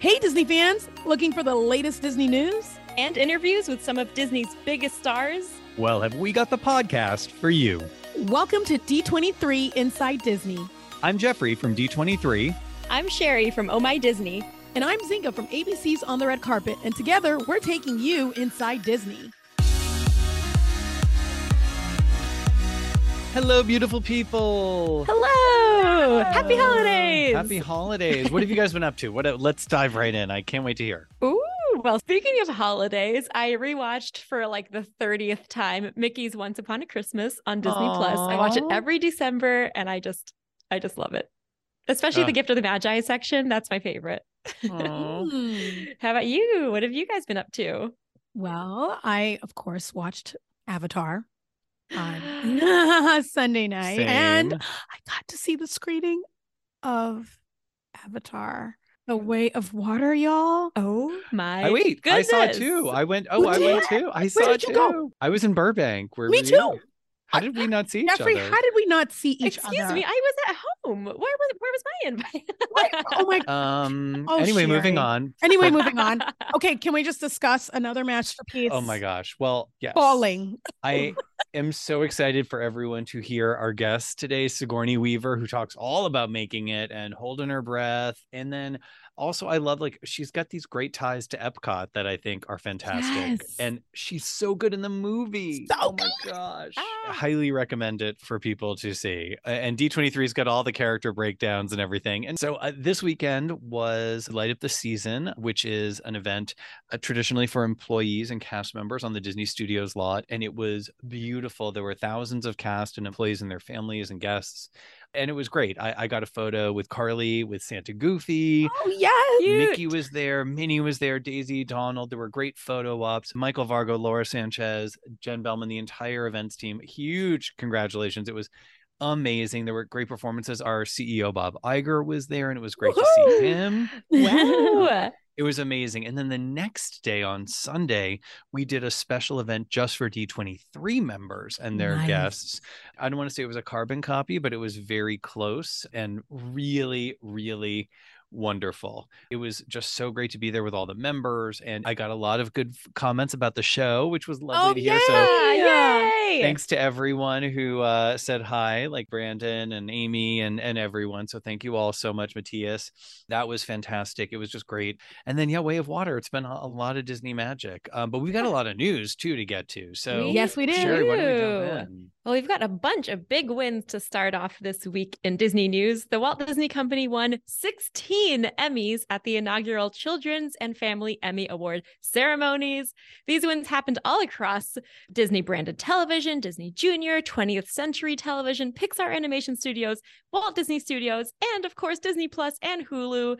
Hey, Disney fans, looking for the latest Disney news? And interviews with some of Disney's biggest stars? Well, have we got the podcast for you? Welcome to D23 Inside Disney. I'm Jeffrey from D23. I'm Sherry from Oh My Disney. And I'm Zinga from ABC's On the Red Carpet. And together, we're taking you inside Disney. Hello, beautiful people. Hello. Happy holidays. Happy holidays. What have you guys been up to? What? Uh, let's dive right in. I can't wait to hear. Ooh, well, speaking of holidays, I rewatched for like the 30th time Mickey's Once Upon a Christmas on Disney Plus. I watch it every December and I just I just love it. Especially the gift of the Magi section. That's my favorite. How about you? What have you guys been up to? Well, I, of course, watched Avatar on Sunday night. And I got to see the screening of Avatar, The Way of Water, y'all. Oh my I wait. I saw it too. I went. Oh, I went did? too. I saw did it you go? I was in Burbank. Where Me were you? too. How did we not see each Jeffrey, other? how did we not see each Excuse other? Excuse me, I was at home. Where was where was my invite? Oh my. um. Oh, anyway, moving on. Anyway, moving on. Okay, can we just discuss another masterpiece? Oh my gosh. Well, yes. Falling. I am so excited for everyone to hear our guest today, Sigourney Weaver, who talks all about making it and holding her breath. And then also, I love like she's got these great ties to Epcot that I think are fantastic. Yes. And she's so good in the movie. So oh my good. gosh. Ah. I highly recommend it for people to see. And D23's got all the character breakdowns and everything. And so uh, this weekend was Light Up the Season, which is an event uh, traditionally for employees and cast members on the Disney Studios lot. And it was beautiful. There were thousands of cast and employees and their families and guests. And it was great. I, I got a photo with Carly, with Santa Goofy. Oh yes. Cute. Mickey was there, Minnie was there, Daisy, Donald. There were great photo ops. Michael Vargo, Laura Sanchez, Jen Bellman, the entire events team. Huge congratulations. It was amazing. There were great performances. Our CEO, Bob Iger, was there, and it was great to see him. Wow. It was amazing. And then the next day on Sunday, we did a special event just for D23 members and their Nice. guests. I don't want to say it was a carbon copy, but it was very close and really, really wonderful. It was just so great to be there with all the members. And I got a lot of good comments about the show, which was lovely Oh, to hear. So Ah, Yeah. yay. thanks to everyone who uh, said hi, like Brandon and Amy and and everyone. So thank you all so much, Matthias. That was fantastic. It was just great. And then yeah, Way of Water. It's been a, a lot of Disney magic, um, but we've got a lot of news too to get to. So Yes, we do. Sherry, why don't we do. jump in? Well, we've got a bunch of big wins to start off this week in Disney news. The Walt Disney Company won 16 Emmys at the inaugural Children's and Family Emmy Award ceremonies. These wins happened all across Disney branded television, Disney Junior, 20th Century Television, Pixar Animation Studios, Walt Disney Studios, and of course, Disney Plus and Hulu.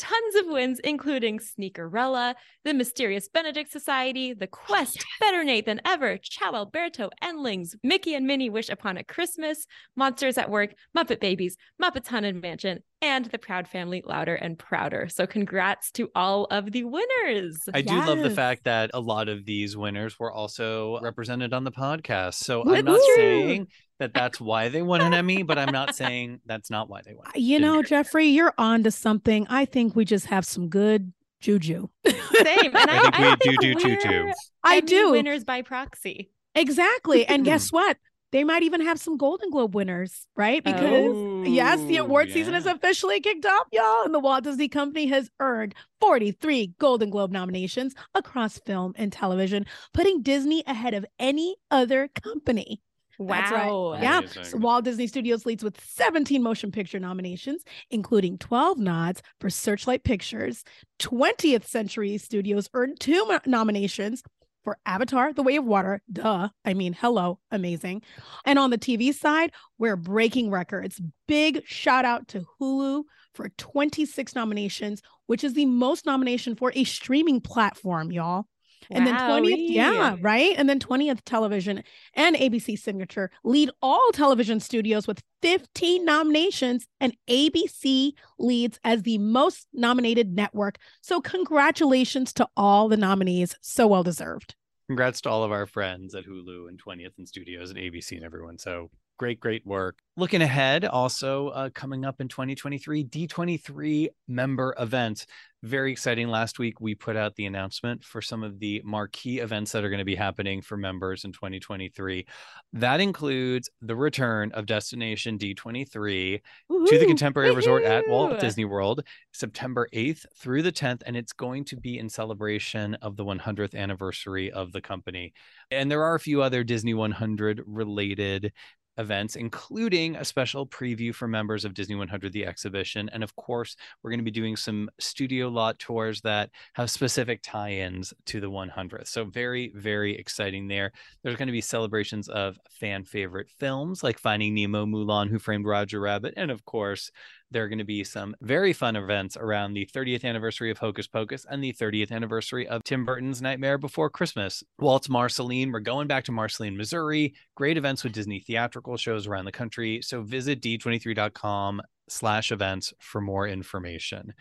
Tons of wins, including Sneakerella, The Mysterious Benedict Society, The Quest, Better Nate Than Ever, Ciao Alberto, Endlings, Mickey and Minnie Wish Upon a Christmas, Monsters at Work, Muppet Babies, Muppets Haunted Mansion, and The Proud Family Louder and Prouder. So congrats to all of the winners. I do love the fact that a lot of these winners were also represented on the podcast. So That's I'm not true. saying that that's why they won an Emmy, but I'm not saying that's not why they won. Uh, you Didn't know, hear. Jeffrey, you're on to something. I think we just have some good juju. Same. And I, I think we do do too, too. I Emmy do. Winners by proxy. Exactly. And hmm. guess what? They might even have some Golden Globe winners, right? Because yes, the Ooh, award season is officially kicked off, y'all. And the Walt Disney Company has earned 43 Golden Globe nominations across film and television, putting Disney ahead of any other company. That's right. Wow. Yeah. So Walt Disney Studios leads with 17 motion picture nominations, including 12 nods for Searchlight Pictures. 20th Century Studios earned two mo- nominations for Avatar, The Way of Water. Duh. I mean, hello, amazing. And on the TV side, we're breaking records. Big shout out to Hulu for 26 nominations, which is the most nomination for a streaming platform, y'all. And then 20th, yeah, right? And then 20th Television and ABC Signature lead all television studios with 15 nominations, and ABC leads as the most nominated network. So, congratulations to all the nominees. So well deserved. Congrats to all of our friends at Hulu and 20th and Studios and ABC and everyone. So great, great work. Looking ahead, also uh, coming up in 2023, D23 member events. Very exciting. Last week, we put out the announcement for some of the marquee events that are going to be happening for members in 2023. That includes the return of Destination D23 Woo-hoo! to the Contemporary Woo-hoo! Resort at Walt Disney World, September 8th through the 10th. And it's going to be in celebration of the 100th anniversary of the company. And there are a few other Disney 100 related events, including a special preview for members of Disney 100 the exhibition. And of course, we're going to be doing some studio lot tours that have specific tie ins to the 100th. So, very, very exciting there. There's going to be celebrations of fan favorite films like Finding Nemo, Mulan, Who Framed Roger Rabbit, and of course, there are going to be some very fun events around the 30th anniversary of Hocus Pocus and the 30th anniversary of Tim Burton's Nightmare Before Christmas. Walt's Marceline, we're going back to Marceline, Missouri. Great events with Disney theatrical shows around the country. So visit d23.com slash events for more information.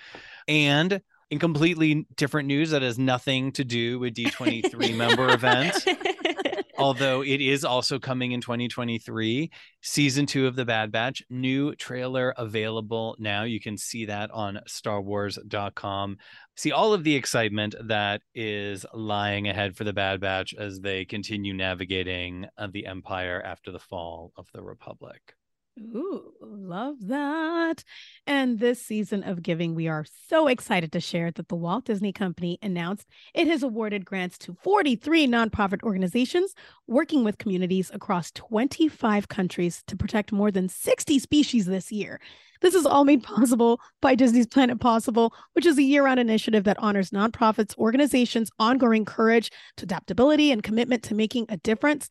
And in completely different news that has nothing to do with D23 member event. although it is also coming in 2023 season two of the bad batch new trailer available now. You can see that on starwars.com see all of the excitement that is lying ahead for the bad batch as they continue navigating uh, the empire after the fall of the republic Ooh, love that. And this season of giving, we are so excited to share that the Walt Disney Company announced it has awarded grants to 43 nonprofit organizations working with communities across 25 countries to protect more than 60 species this year. This is all made possible by Disney's Planet Possible, which is a year round initiative that honors nonprofits, organizations' ongoing courage to adaptability and commitment to making a difference.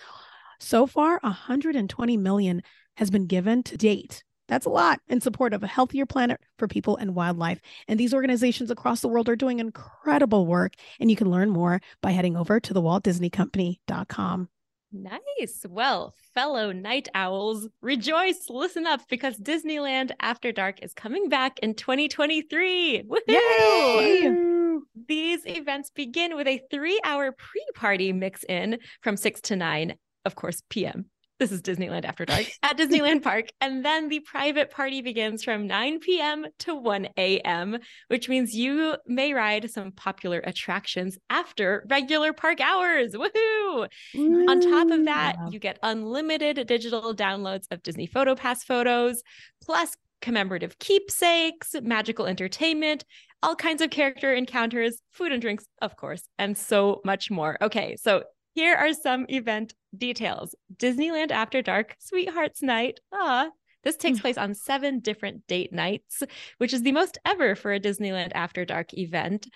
So far, 120 million has been given to date. That's a lot in support of a healthier planet for people and wildlife. And these organizations across the world are doing incredible work. And you can learn more by heading over to the Walt Disney Company.com. Nice. Well, fellow night owls, rejoice, listen up because Disneyland After Dark is coming back in 2023. Woohoo! Yay! These events begin with a three hour pre party mix in from 6 to 9, of course, PM this is Disneyland After Dark at Disneyland Park. And then the private party begins from 9 p.m. to 1 a.m., which means you may ride some popular attractions after regular park hours. Woohoo! Ooh, On top of that, yeah. you get unlimited digital downloads of Disney PhotoPass photos, plus commemorative keepsakes, magical entertainment, all kinds of character encounters, food and drinks, of course, and so much more. Okay, so here are some event details Disneyland After Dark, Sweethearts Night. Ah, this takes mm. place on seven different date nights, which is the most ever for a Disneyland After Dark event.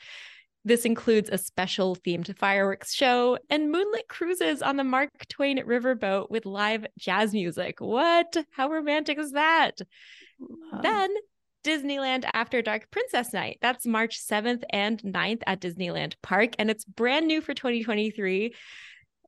This includes a special themed fireworks show and moonlit cruises on the Mark Twain riverboat with live jazz music. What? How romantic is that? Then Disneyland After Dark Princess Night. That's March 7th and 9th at Disneyland Park, and it's brand new for 2023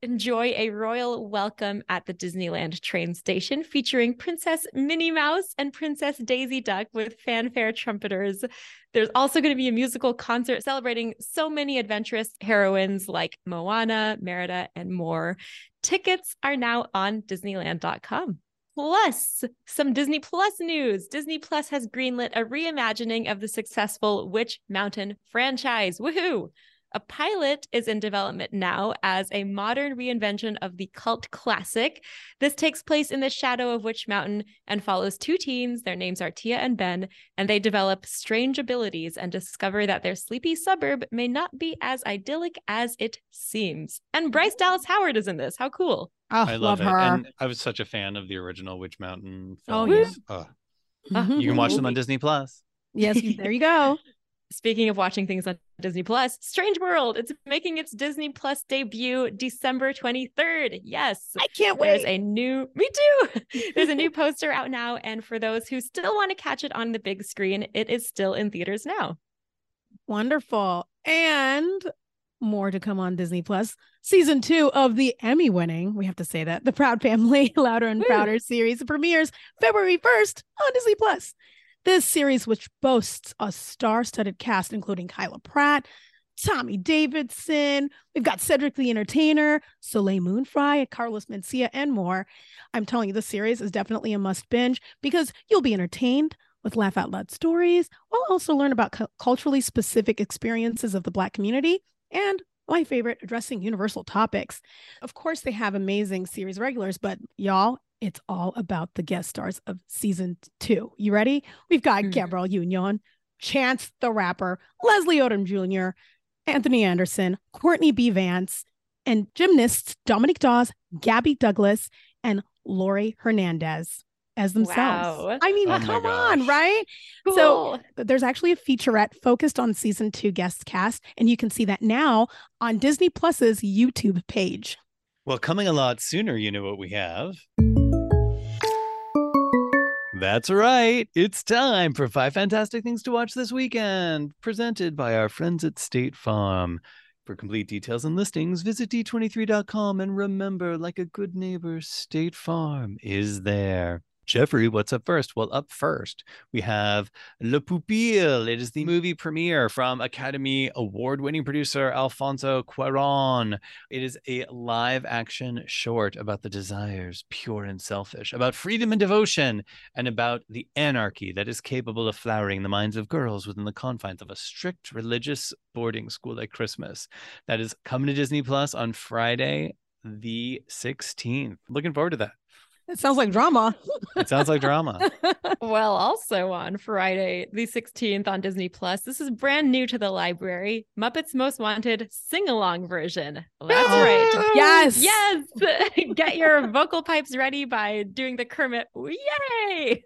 enjoy a royal welcome at the Disneyland train station featuring Princess Minnie Mouse and Princess Daisy Duck with fanfare trumpeters. There's also going to be a musical concert celebrating so many adventurous heroines like Moana, Merida, and more. Tickets are now on Disneyland.com. Plus, some Disney Plus news. Disney Plus has greenlit a reimagining of the successful Witch Mountain franchise. Woohoo! A pilot is in development now as a modern reinvention of the cult classic. This takes place in the shadow of Witch Mountain and follows two teens. Their names are Tia and Ben, and they develop strange abilities and discover that their sleepy suburb may not be as idyllic as it seems. And Bryce Dallas Howard is in this. How cool! Oh, I love, love her. And I was such a fan of the original Witch Mountain films. Oh, yeah. Uh, you can watch them on Disney Plus. Yes, there you go. Speaking of watching things on Disney Plus, Strange World, it's making its Disney Plus debut December 23rd. Yes. I can't wait. There's a new, me too. There's a new poster out now. And for those who still want to catch it on the big screen, it is still in theaters now. Wonderful. And more to come on Disney Plus. Season two of the Emmy winning, we have to say that, the Proud Family Louder and Woo. Prouder series premieres February 1st on Disney Plus. This series, which boasts a star studded cast, including Kyla Pratt, Tommy Davidson. We've got Cedric the Entertainer, Soleil Moon Frye, Carlos Mencia, and more. I'm telling you, the series is definitely a must binge because you'll be entertained with laugh out loud stories. We'll also learn about cu- culturally specific experiences of the Black community and my favorite, addressing universal topics. Of course, they have amazing series regulars, but y'all, it's all about the guest stars of season two. You ready? We've got mm-hmm. Gabrielle Union, Chance the Rapper, Leslie Odom Jr., Anthony Anderson, Courtney B. Vance, and gymnasts Dominique Dawes, Gabby Douglas, and Laurie Hernandez as themselves. Wow. I mean, oh come on, right? Cool. So there's actually a featurette focused on season two guest cast, and you can see that now on Disney Plus's YouTube page. Well, coming a lot sooner, you know what we have. That's right. It's time for five fantastic things to watch this weekend, presented by our friends at State Farm. For complete details and listings, visit d23.com and remember, like a good neighbor, State Farm is there. Jeffrey, what's up first? Well, up first, we have Le Pupille. It is the movie premiere from Academy Award winning producer Alfonso Cuaron. It is a live action short about the desires, pure and selfish, about freedom and devotion, and about the anarchy that is capable of flowering the minds of girls within the confines of a strict religious boarding school at Christmas. That is coming to Disney Plus on Friday, the 16th. Looking forward to that. It sounds like drama. it sounds like drama. well, also on Friday, the 16th on Disney Plus, this is brand new to the library Muppets Most Wanted sing along version. That's oh. right. Yes. Yes. Get your vocal pipes ready by doing the Kermit. Yay.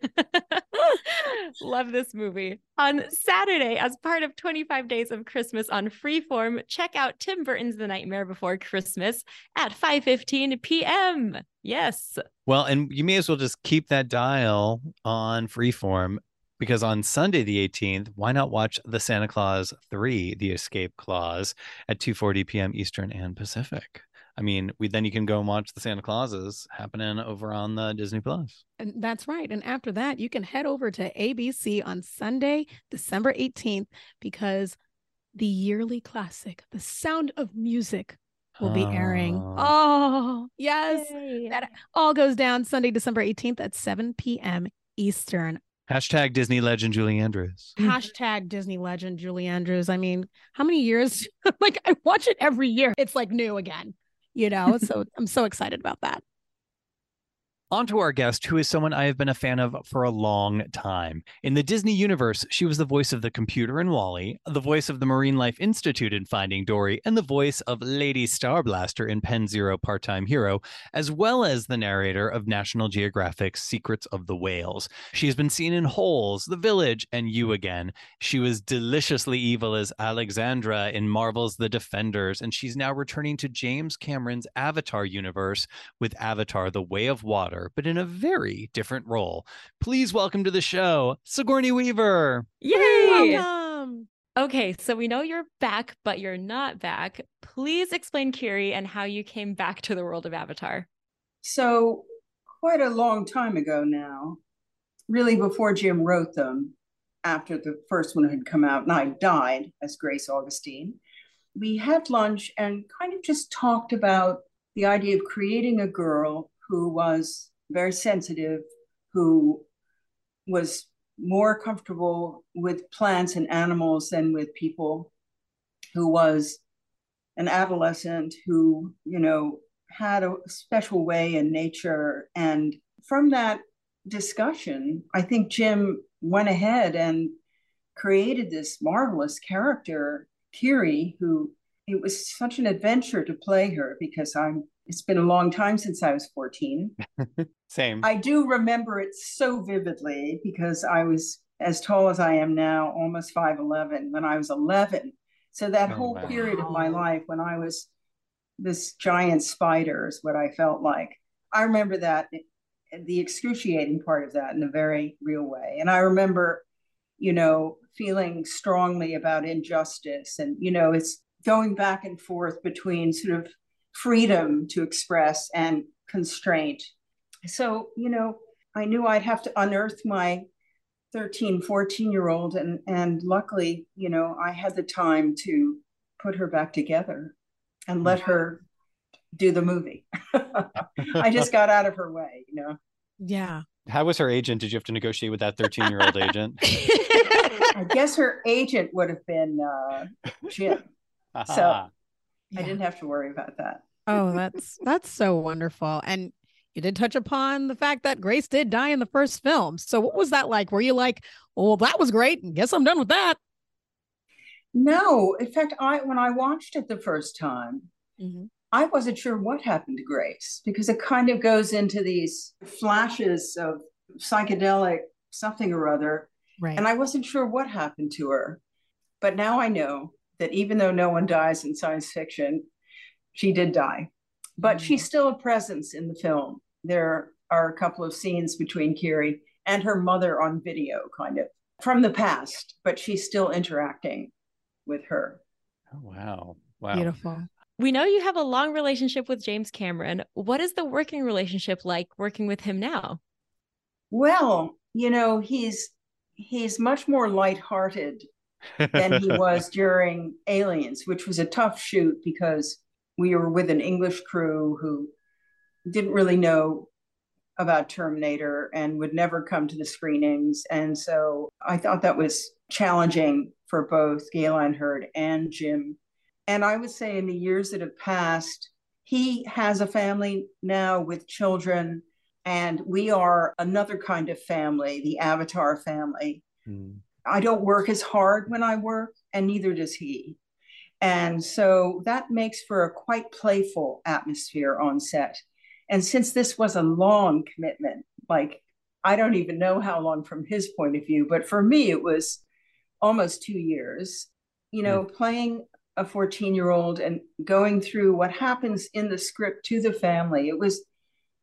Love this movie. On Saturday, as part of 25 Days of Christmas on Freeform, check out Tim Burton's The Nightmare Before Christmas at 5:15 p.m. Yes. Well, and you may as well just keep that dial on freeform because on Sunday the 18th, why not watch The Santa Claus 3: The Escape Clause at 2:40 p.m. Eastern and Pacific. I mean, we then you can go and watch the Santa Clauses happening over on the Disney Plus. And that's right. And after that, you can head over to ABC on Sunday, December 18th, because the yearly classic, The Sound of Music, will be airing. Oh, oh yes. Yay. That all goes down Sunday, December 18th at 7 p.m. Eastern. Hashtag Disney legend Julie Andrews. Mm-hmm. Hashtag Disney legend Julie Andrews. I mean, how many years? like I watch it every year. It's like new again, you know? so I'm so excited about that. On to our guest, who is someone I have been a fan of for a long time. In the Disney universe, she was the voice of the computer in WALL-E, the voice of the Marine Life Institute in Finding Dory, and the voice of Lady Starblaster in Penn Zero Part Time Hero, as well as the narrator of National Geographic's Secrets of the Whales. She has been seen in Holes, The Village, and You Again. She was deliciously evil as Alexandra in Marvel's The Defenders, and she's now returning to James Cameron's Avatar universe with Avatar The Way of Water but in a very different role. Please welcome to the show, Sigourney Weaver. Yay! Welcome. Okay, so we know you're back, but you're not back. Please explain Kiri and how you came back to the world of Avatar. So, quite a long time ago now, really before Jim wrote them, after the first one had come out and I died as Grace Augustine, we had lunch and kind of just talked about the idea of creating a girl who was very sensitive, who was more comfortable with plants and animals than with people, who was an adolescent who, you know, had a special way in nature. And from that discussion, I think Jim went ahead and created this marvelous character, Kiri, who it was such an adventure to play her because I'm it's been a long time since I was 14. Same. I do remember it so vividly because I was as tall as I am now, almost 5'11 when I was 11. So that oh, whole wow. period of my life when I was this giant spider is what I felt like. I remember that eh, eh, the excruciating part of that in a very real way. And I remember, you know, feeling strongly about injustice and, you know, it's going back and forth between sort of freedom to express and constraint. So, you know, I knew I'd have to unearth my 13, 14 year old. And, and luckily, you know, I had the time to put her back together and let her do the movie. I just got out of her way, you know. Yeah. How was her agent? Did you have to negotiate with that 13 year old agent? I guess her agent would have been uh, Jim. So I didn't have to worry about that. oh, that's that's so wonderful. And you did touch upon the fact that Grace did die in the first film. So what was that like? Were you like, oh, well, that was great. Guess I'm done with that. No, in fact, I when I watched it the first time, Mm-hmm. I wasn't sure what happened to Grace because it kind of goes into these flashes of psychedelic something or other. Right. And I wasn't sure what happened to her. But now I know that even though no one dies in science fiction, she did die. But Mhm. she's still a presence in the film. There are a couple of scenes between Kiri and her mother on video, kind of from the past, but she's still interacting with her. Oh, wow. Wow. Beautiful. We know you have a long relationship with James Cameron. What is the working relationship like working with him now? Well, you know, he's he's much more lighthearted than he was during Aliens, which was a tough shoot because we were with an English crew who didn't really know about Terminator and would never come to the screenings. And so I thought that was challenging for both Gale Anne Hurd and Jim. And I would say in the years that have passed, he has a family now with children, and we are another kind of family, the Avatar family. Hmm. I don't work as hard when I work, and neither does he. And so that makes for a quite playful atmosphere on set. And since this was a long commitment, like I don't even know how long from his point of view, but for me, it was almost two years, you know, playing a 14 year old and going through what happens in the script to the family. It was,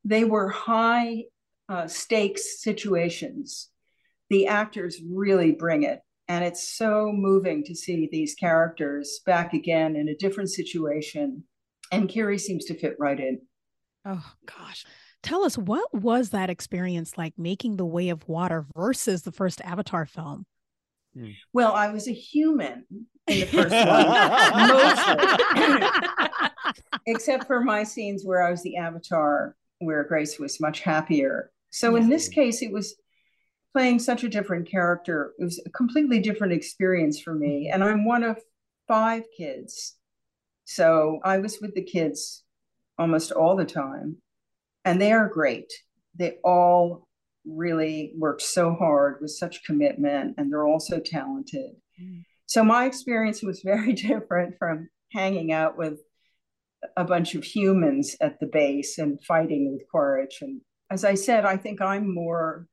they were high uh, stakes situations. The actors really bring it. And it's so moving to see these characters back again in a different situation. And Kiri seems to fit right in. Oh gosh. Tell us what was that experience like making The Way of Water versus the first Avatar film? Hmm. Well, I was a human in the first one, except for my scenes where I was the avatar, where Grace was much happier. So in this case, it was playing such a different character. It was a completely different experience for me. And I'm one of five kids. So I was with the kids almost all the time. And they are great. They all really work so hard with such commitment and they're all so talented. So my experience was very different from hanging out with a bunch of humans at the base and fighting with Quaritch. And as I said, I think I'm more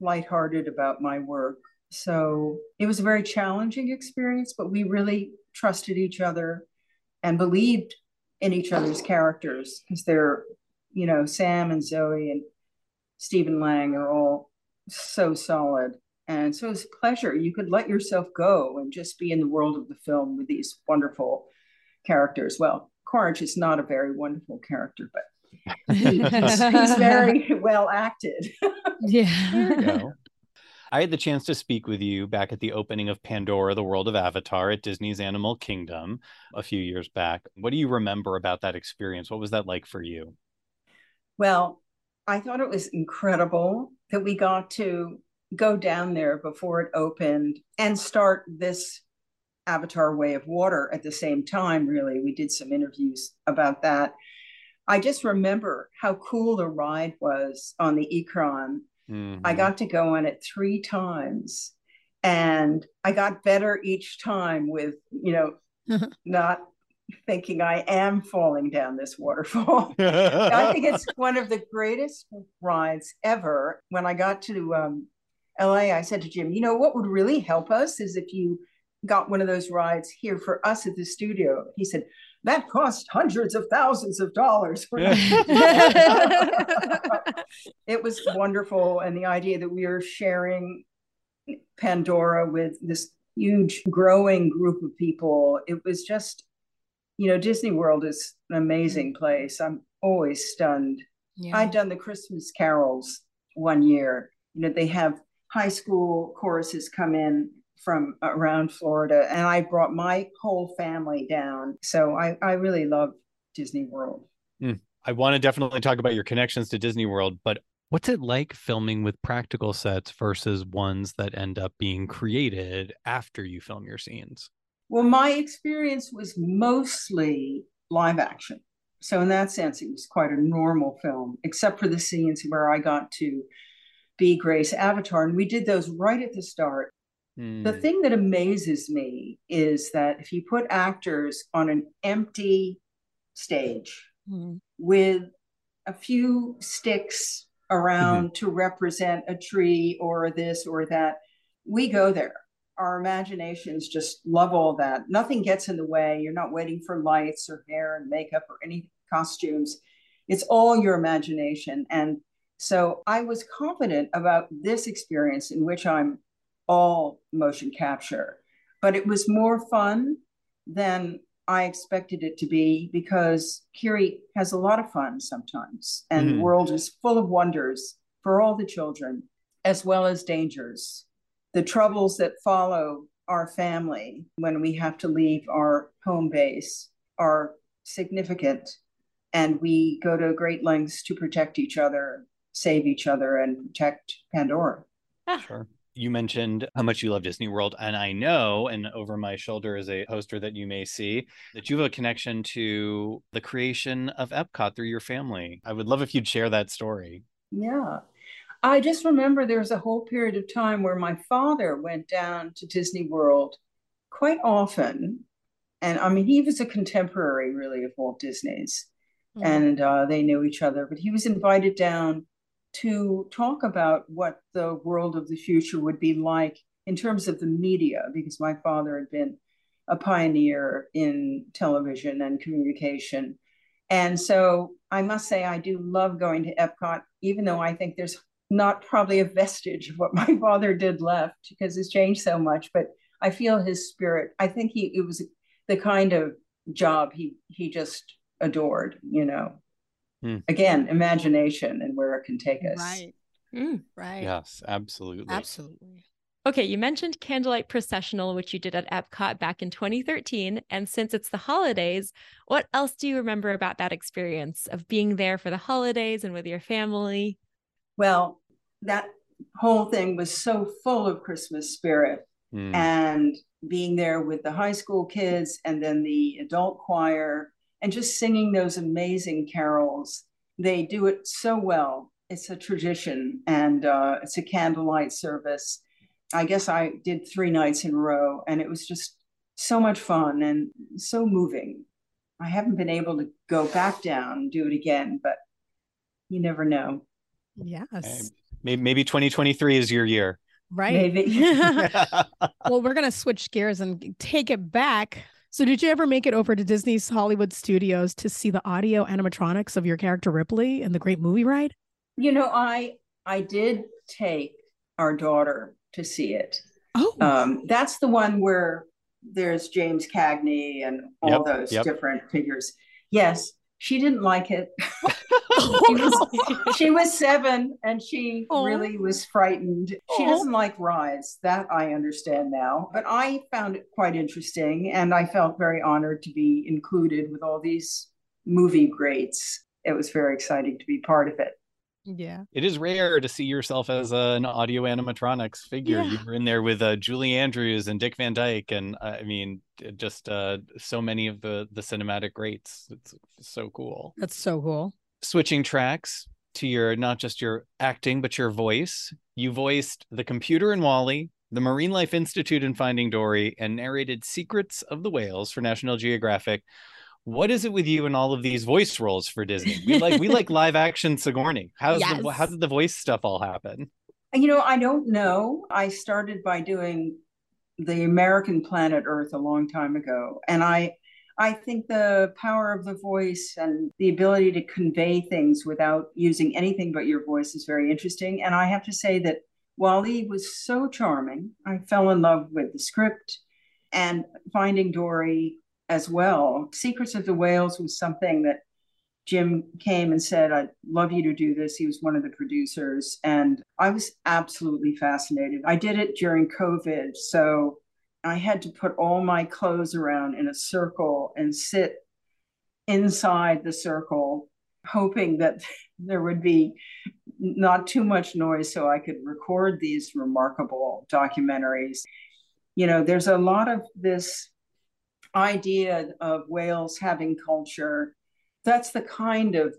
lighthearted about my work. So it was a very challenging experience, but we really trusted each other and believed in each other's characters because they're, you know, Sam and Zoe and Stephen Lang are all so solid. And so it's a pleasure. You could let yourself go and just be in the world of the film with these wonderful characters. Well, Quaritch is not a very wonderful character, but he's, he's very well acted. yeah. There you go. I had the chance to speak with you back at the opening of Pandora, the World of Avatar at Disney's Animal Kingdom a few years back. What do you remember about that experience? What was that like for you? Well, I thought it was incredible that we got to go down there before it opened and start this Avatar Way of Water at the same time, really. We did some interviews about that. I just remember how cool the ride was on the Ikran. Mhm. I got to go on it three times and I got better each time with, you know, not thinking I am falling down this waterfall. I think it's one of the greatest rides ever. When I got to um, LA, I said to Jim, you know, what would really help us is if you got one of those rides here for us at the studio. He said, that cost hundreds of thousands of dollars. it was wonderful. And the idea that we are sharing Pandora with this huge growing group of people, it was just, you know, Disney World is an amazing place. I'm always stunned. yeah. I'd done the Christmas carols one year. You know, they have high school choruses come in from around Florida, and I brought my whole family down. So I, I really love Disney World. Mm. I want to definitely talk about your connections to Disney World, but what's it like filming with practical sets versus ones that end up being created after you film your scenes? Well, my experience was mostly live action. So, in that sense, it was quite a normal film, except for the scenes where I got to be Grace Avatar. And we did those right at the start. Mm. The thing that amazes me is that if you put actors on an empty stage mm. with a few sticks around mm-hmm. to represent a tree or this or that, we go there. Our imaginations just love all that. Nothing gets in the way. You're not waiting for lights or hair and makeup or any costumes. It's all your imagination. And so I was confident about this experience in which I'm all motion capture, but it was more fun than I expected it to be because Kiri has a lot of fun sometimes, and mm. the mm-hmm. world is full of wonders for all the children, as well as dangers. The troubles that follow our family when we have to leave our home base are significant, and we go to great lengths to protect each other, save each other, and protect Pandora. Ah. Sure you mentioned how much you love Disney World, and I know, and over my shoulder is a poster that you may see, that you have a connection to the creation of Epcot through your family. I would love if you'd share that story. Yeah. I just remember there was a whole period of time where my father went down to Disney World quite often. And I mean, he was a contemporary, really, of Walt Disney's. Mm-hmm. And uh, they knew each other, but he was invited down to talk about what the world of the future would be like in terms of the media, because my father had been a pioneer in television and communication. And so I must say, I do love going to Epcot, even though I think there's not probably a vestige of what my father did left because it's changed so much. But I feel his spirit. I think he it was the kind of job he he just adored, you know. Mm. Again, imagination and where it can take us. Right. Mm, right. Yes, absolutely. Absolutely. Okay, you mentioned Candlelight Processional, which you did at Epcot back in 2013. And since it's the holidays, what else do you remember about that experience of being there for the holidays and with your family? Well, that whole thing was so full of Christmas spirit. Mm. And being there with the high school kids and then the adult choir and just singing those amazing carols. They do it so well. It's a tradition and uh, it's a candlelight service. I guess I did three nights in a row and it was just so much fun and so moving. I haven't been able to go back down and do it again, but you never know. Yes. Maybe, maybe 2023 is your year. Right. Maybe. well, we're going to switch gears and take it back so, did you ever make it over to Disney's Hollywood Studios to see the audio animatronics of your character Ripley in the Great Movie Ride? You know, I I did take our daughter to see it. Oh, um, that's the one where there's James Cagney and all yep, those yep. different figures. Yes, she didn't like it. she, was, she, was, seven and she Aww. really was frightened. She Aww. doesn't like rides. That I understand now. But I found it quite interesting and I felt very honored to be included with all these movie greats. It was very exciting to be part of it. Yeah. It is rare to see yourself as a, an audio animatronics figure. Yeah. You were in there with uh, Julie Andrews and Dick Van Dyke, and uh, I mean, just uh, so many of the the cinematic greats. It's so cool. That's so cool. Switching tracks to your not just your acting but your voice. You voiced the computer in WALL-E, the Marine Life Institute in Finding Dory, and narrated Secrets of the Whales for National Geographic what is it with you and all of these voice roles for Disney? We like we like live action Sigourney. How's yes. the how did the voice stuff all happen? You know, I don't know. I started by doing the American Planet Earth a long time ago, and I I think the power of the voice and the ability to convey things without using anything but your voice is very interesting. And I have to say that WALL-E was so charming. I fell in love with the script and Finding Dory as well. Secrets of the Whales was something that Jim came and said, I'd love you to do this. He was one of the producers. And I was absolutely fascinated. I did it during COVID. So I had to put all my clothes around in a circle and sit inside the circle, hoping that there would be not too much noise so I could record these remarkable documentaries. You know, there's a lot of this idea of whales having culture. That's the kind of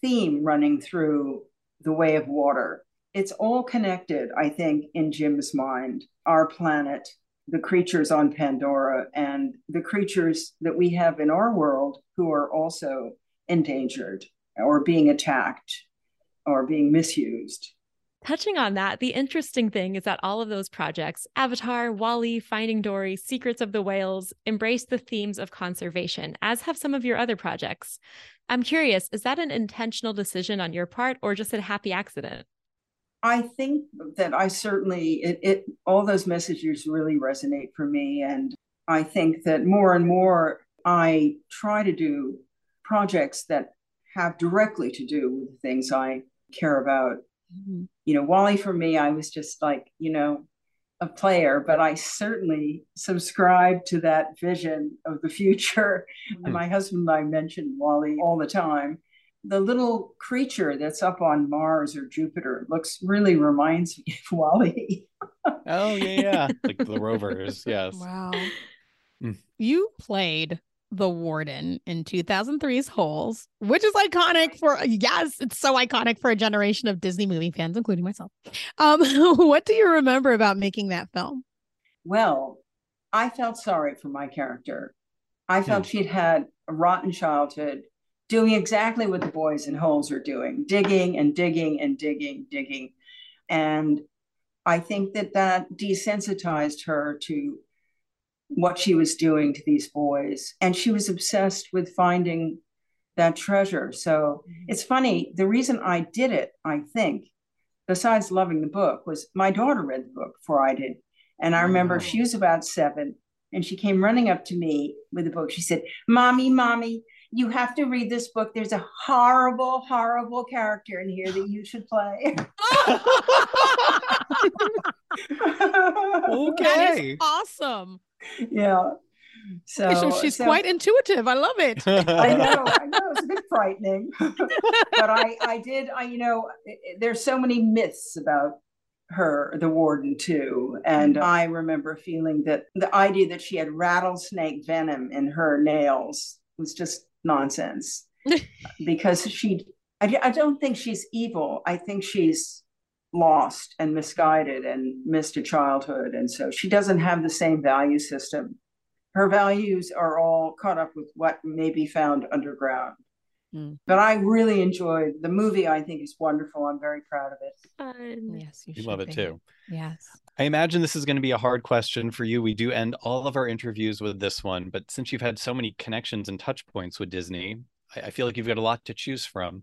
theme running through the way of water. It's all connected, I think, in Jim's mind. Our planet, the creatures on Pandora, and the creatures that we have in our world who are also endangered or being attacked or being misused. Touching on that, the interesting thing is that all of those projects, Avatar, WALL-E, Finding Dory, Secrets of the Whales, embrace the themes of conservation, as have some of your other projects. I'm curious, is that an intentional decision on your part or just a happy accident? I think that I certainly it, it all those messages really resonate for me and I think that more and more I try to do projects that have directly to do with the things I care about. Mm-hmm. You know, WALL-E for me, I was just like, you know, a player, but I certainly subscribe to that vision of the future. Mm-hmm. And my husband and I mention WALL-E all the time. The little creature that's up on Mars or Jupiter looks really reminds me of WALL-E. oh yeah, yeah, like the rovers. Yes. Wow. Mm. You played the warden in 2003's Holes, which is iconic for yes, it's so iconic for a generation of Disney movie fans, including myself. Um, what do you remember about making that film? Well, I felt sorry for my character. I felt hmm. she'd had a rotten childhood, doing exactly what the boys in Holes are doing, digging and digging and digging, digging. And I think that that desensitized her to what she was doing to these boys. And she was obsessed with finding that treasure. So mm-hmm. it's funny. The reason I did it, I think, besides loving the book, was my daughter read the book before I did. And I remember oh. she was about seven and she came running up to me with the book. She said, Mommy, Mommy, you have to read this book. There's a horrible, horrible character in here that you should play. okay. awesome yeah. So, okay, so she's so, quite intuitive. I love it. I know. I know. It's a bit frightening, but I, I did. I, you know, there's so many myths about her, the warden too, and mm-hmm. I remember feeling that the idea that she had rattlesnake venom in her nails was just nonsense, because she. I, I don't think she's evil. I think she's lost and misguided and missed a childhood. And so she doesn't have the same value system. Her values are all caught up with what may be found underground. Mm. But I really enjoyed the movie. I think is wonderful. I'm very proud of it. Fun. Yes, you, you love it too. Yes. I imagine this is going to be a hard question for you. We do end all of our interviews with this one, but since you've had so many connections and touch points with Disney, I, I feel like you've got a lot to choose from.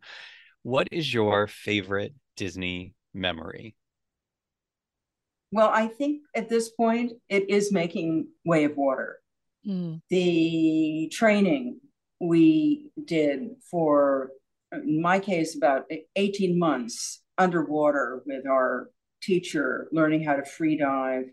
What is your favorite Disney memory? Well, I think at this point it is making Way of Water. Mm. The training we did for, in my case, about 18 months underwater with our teacher, learning how to free dive.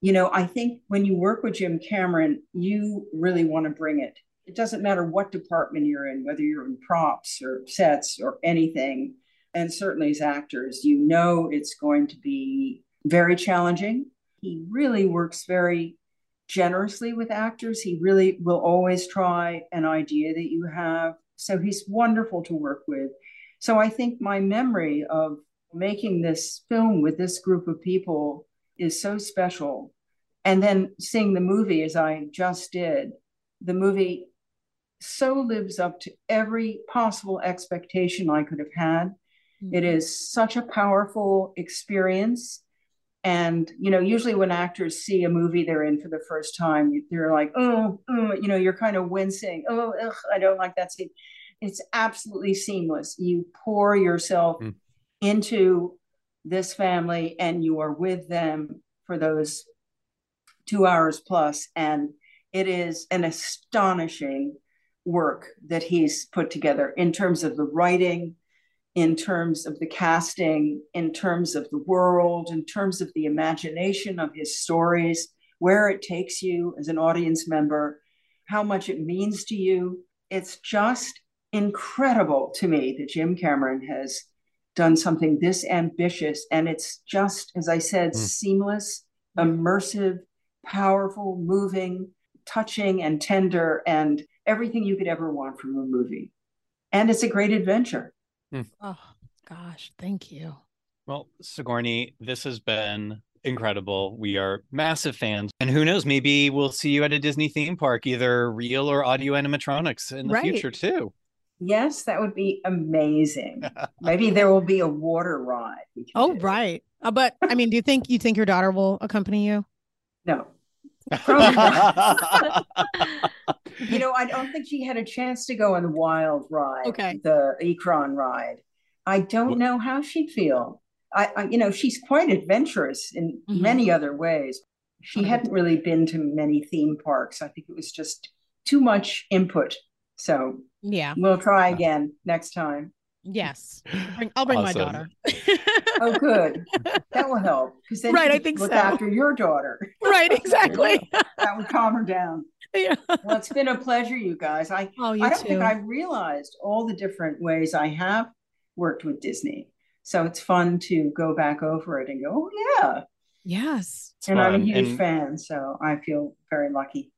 You know, I think when you work with Jim Cameron, you really want to bring it. It doesn't matter what department you're in, whether you're in props or sets or anything and certainly as actors, you know it's going to be very challenging. He really works very generously with actors. He really will always try an idea that you have. So he's wonderful to work with. So I think my memory of making this film with this group of people is so special. And then seeing the movie as I just did, the movie so lives up to every possible expectation I could have had. Mm-hmm. It is such a powerful experience. And, you know, usually when actors see a movie they're in for the first time, they're like, oh, oh you know, you're kind of wincing. Oh, ugh, I don't like that scene. It's absolutely seamless. You pour yourself mm. into this family and you are with them for those two hours plus, And it is an astonishing work that he's put together in terms of the writing, in terms of the casting, in terms of the world, in terms of the imagination of his stories, where it takes you as an audience member, how much it means to you. It's just incredible to me that Jim Cameron has done something this ambitious. And it's just, as I said, mm. seamless, immersive, powerful, moving, touching, and tender, and everything you could ever want from a movie. And it's a great adventure. Hmm. Oh gosh, thank you. Well, Sigourney, this has been incredible. We are massive fans. And who knows, maybe we'll see you at a Disney theme park, either real or audio animatronics in the right. future too. Yes, that would be amazing. maybe there will be a water ride. Oh, do. right. Uh, but I mean, do you think you think your daughter will accompany you? No. you know, I don't think she had a chance to go on the wild ride, okay. the Ikran ride. I don't know how she'd feel. I, I, you know, she's quite adventurous in mm-hmm. many other ways. She hadn't really been to many theme parks. I think it was just too much input. So yeah, we'll try again next time. Yes, I'll bring, I'll bring awesome. my daughter. oh, good. That will help because then right, I think look so. after your daughter. Right, exactly. that would calm her down. Yeah. Well, it's been a pleasure, you guys. I oh, you I don't too. think I realized all the different ways I have worked with Disney. So it's fun to go back over it and go, oh yeah. Yes. It's and fun. I'm a huge and, fan, so I feel very lucky.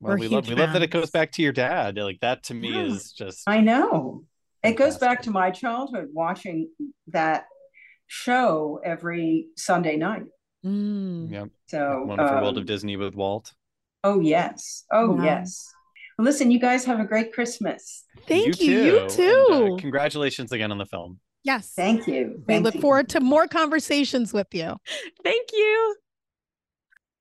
Well, we love we love that it goes back to your dad. Like that to me yeah. is just I know. It goes back to my childhood watching that show every Sunday night. Mm. Yeah. So Wonderful um, World of Disney with Walt. Oh yes. Oh wow. yes. Well, listen, you guys have a great Christmas. Thank you. You too. You too. And, uh, congratulations again on the film. Yes. Thank you. We look you. forward to more conversations with you. Thank you.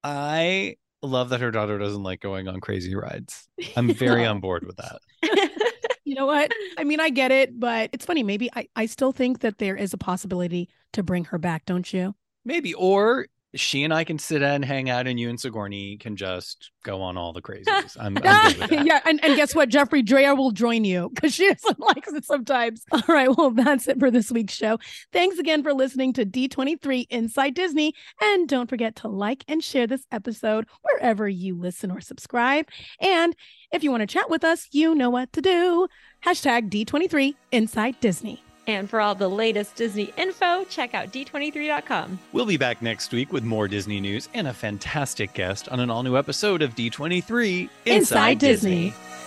I love that her daughter doesn't like going on crazy rides. I'm very on board with that. you know what? I mean, I get it, but it's funny. Maybe I, I still think that there is a possibility to bring her back, don't you? Maybe. Or she and I can sit and hang out, and you and Sigourney can just go on all the crazies. I'm, I'm yeah, and, and guess what? Jeffrey Drea will join you because she doesn't likes it sometimes. All right, well, that's it for this week's show. Thanks again for listening to D23 Inside Disney, and don't forget to like and share this episode wherever you listen or subscribe. And if you want to chat with us, you know what to do. Hashtag D23 Inside Disney. And for all the latest Disney info, check out d23.com. We'll be back next week with more Disney news and a fantastic guest on an all new episode of D23 Inside, Inside Disney. Disney.